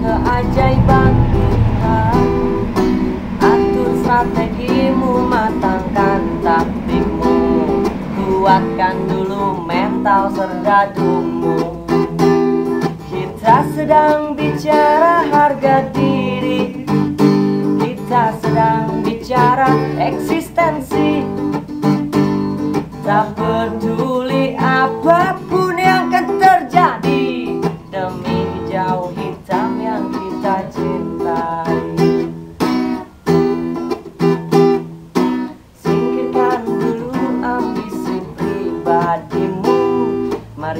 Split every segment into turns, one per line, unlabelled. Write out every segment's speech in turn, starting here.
keajaiban Tuhan. Atur strategimu, matangkan taktikmu. Kuatkan dulu mental serdadumu. Kita sedang bicara harga diri. Kita sedang bicara eksistensi. Tak peduli apa pun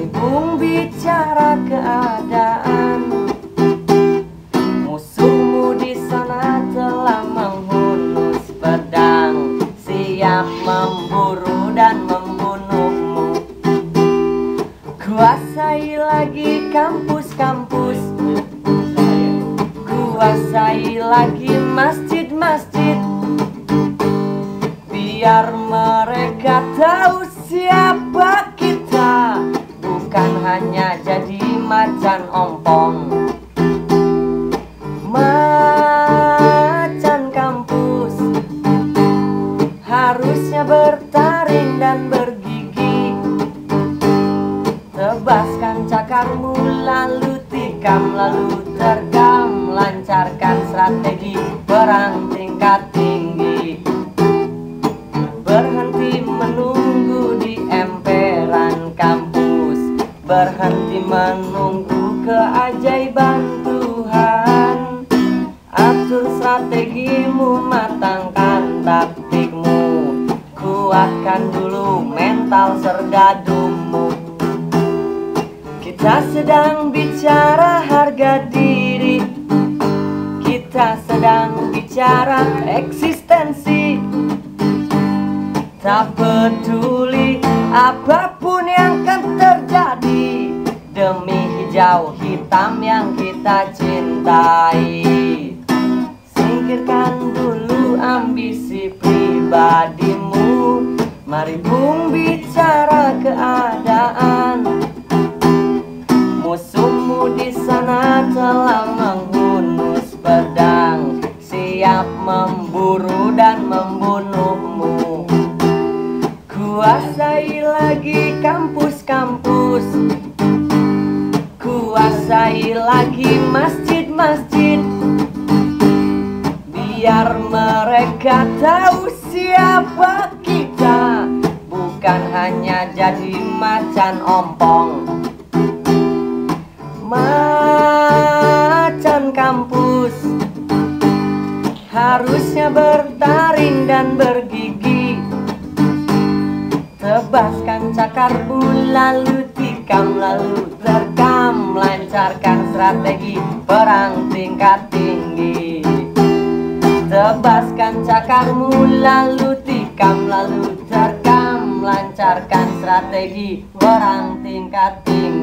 Mari bung bicara keadaan Musuhmu di sana telah menghunus pedang. Siap memburu dan membunuhmu. Kuasai lagi kampus-kampus. Kuasai lagi masjid-masjid. Biar mereka tahu siapa dan bergigi. Tebaskan cakarmu lalu tikam lalu tergam. Lancarkan strategi perang tingkat tinggi. Berhenti menunggu di emperan kampus. Berhenti menunggu keajaiban Kuatkan dulu mental sergadumu Kita sedang bicara harga diri. Kita sedang bicara eksistensi. Tak peduli apa pun yang akan terjadi Demi hijau hitam yang kita cintai. Singkirkan dulu ambisi pribadimu Mari bung bicara keadaan. Musuhmu di sana telah menghunus pedang. Siap memburu dan membunuhmu. Kuasai lagi kampus-kampus. Kuasai lagi masjid-masjid. Biar mereka tahu siapa Bukan hanya jadi macan ompong. Macan kampus. Harusnya bertaring dan bergigi. Tebaskan cakarmu lalu tikam lalu terkam Lancarkan strategi perang tingkat tinggi. Tebaskan cakarmu lalu tikam lalu terkam Lancarkan strategi perang tingkat tinggi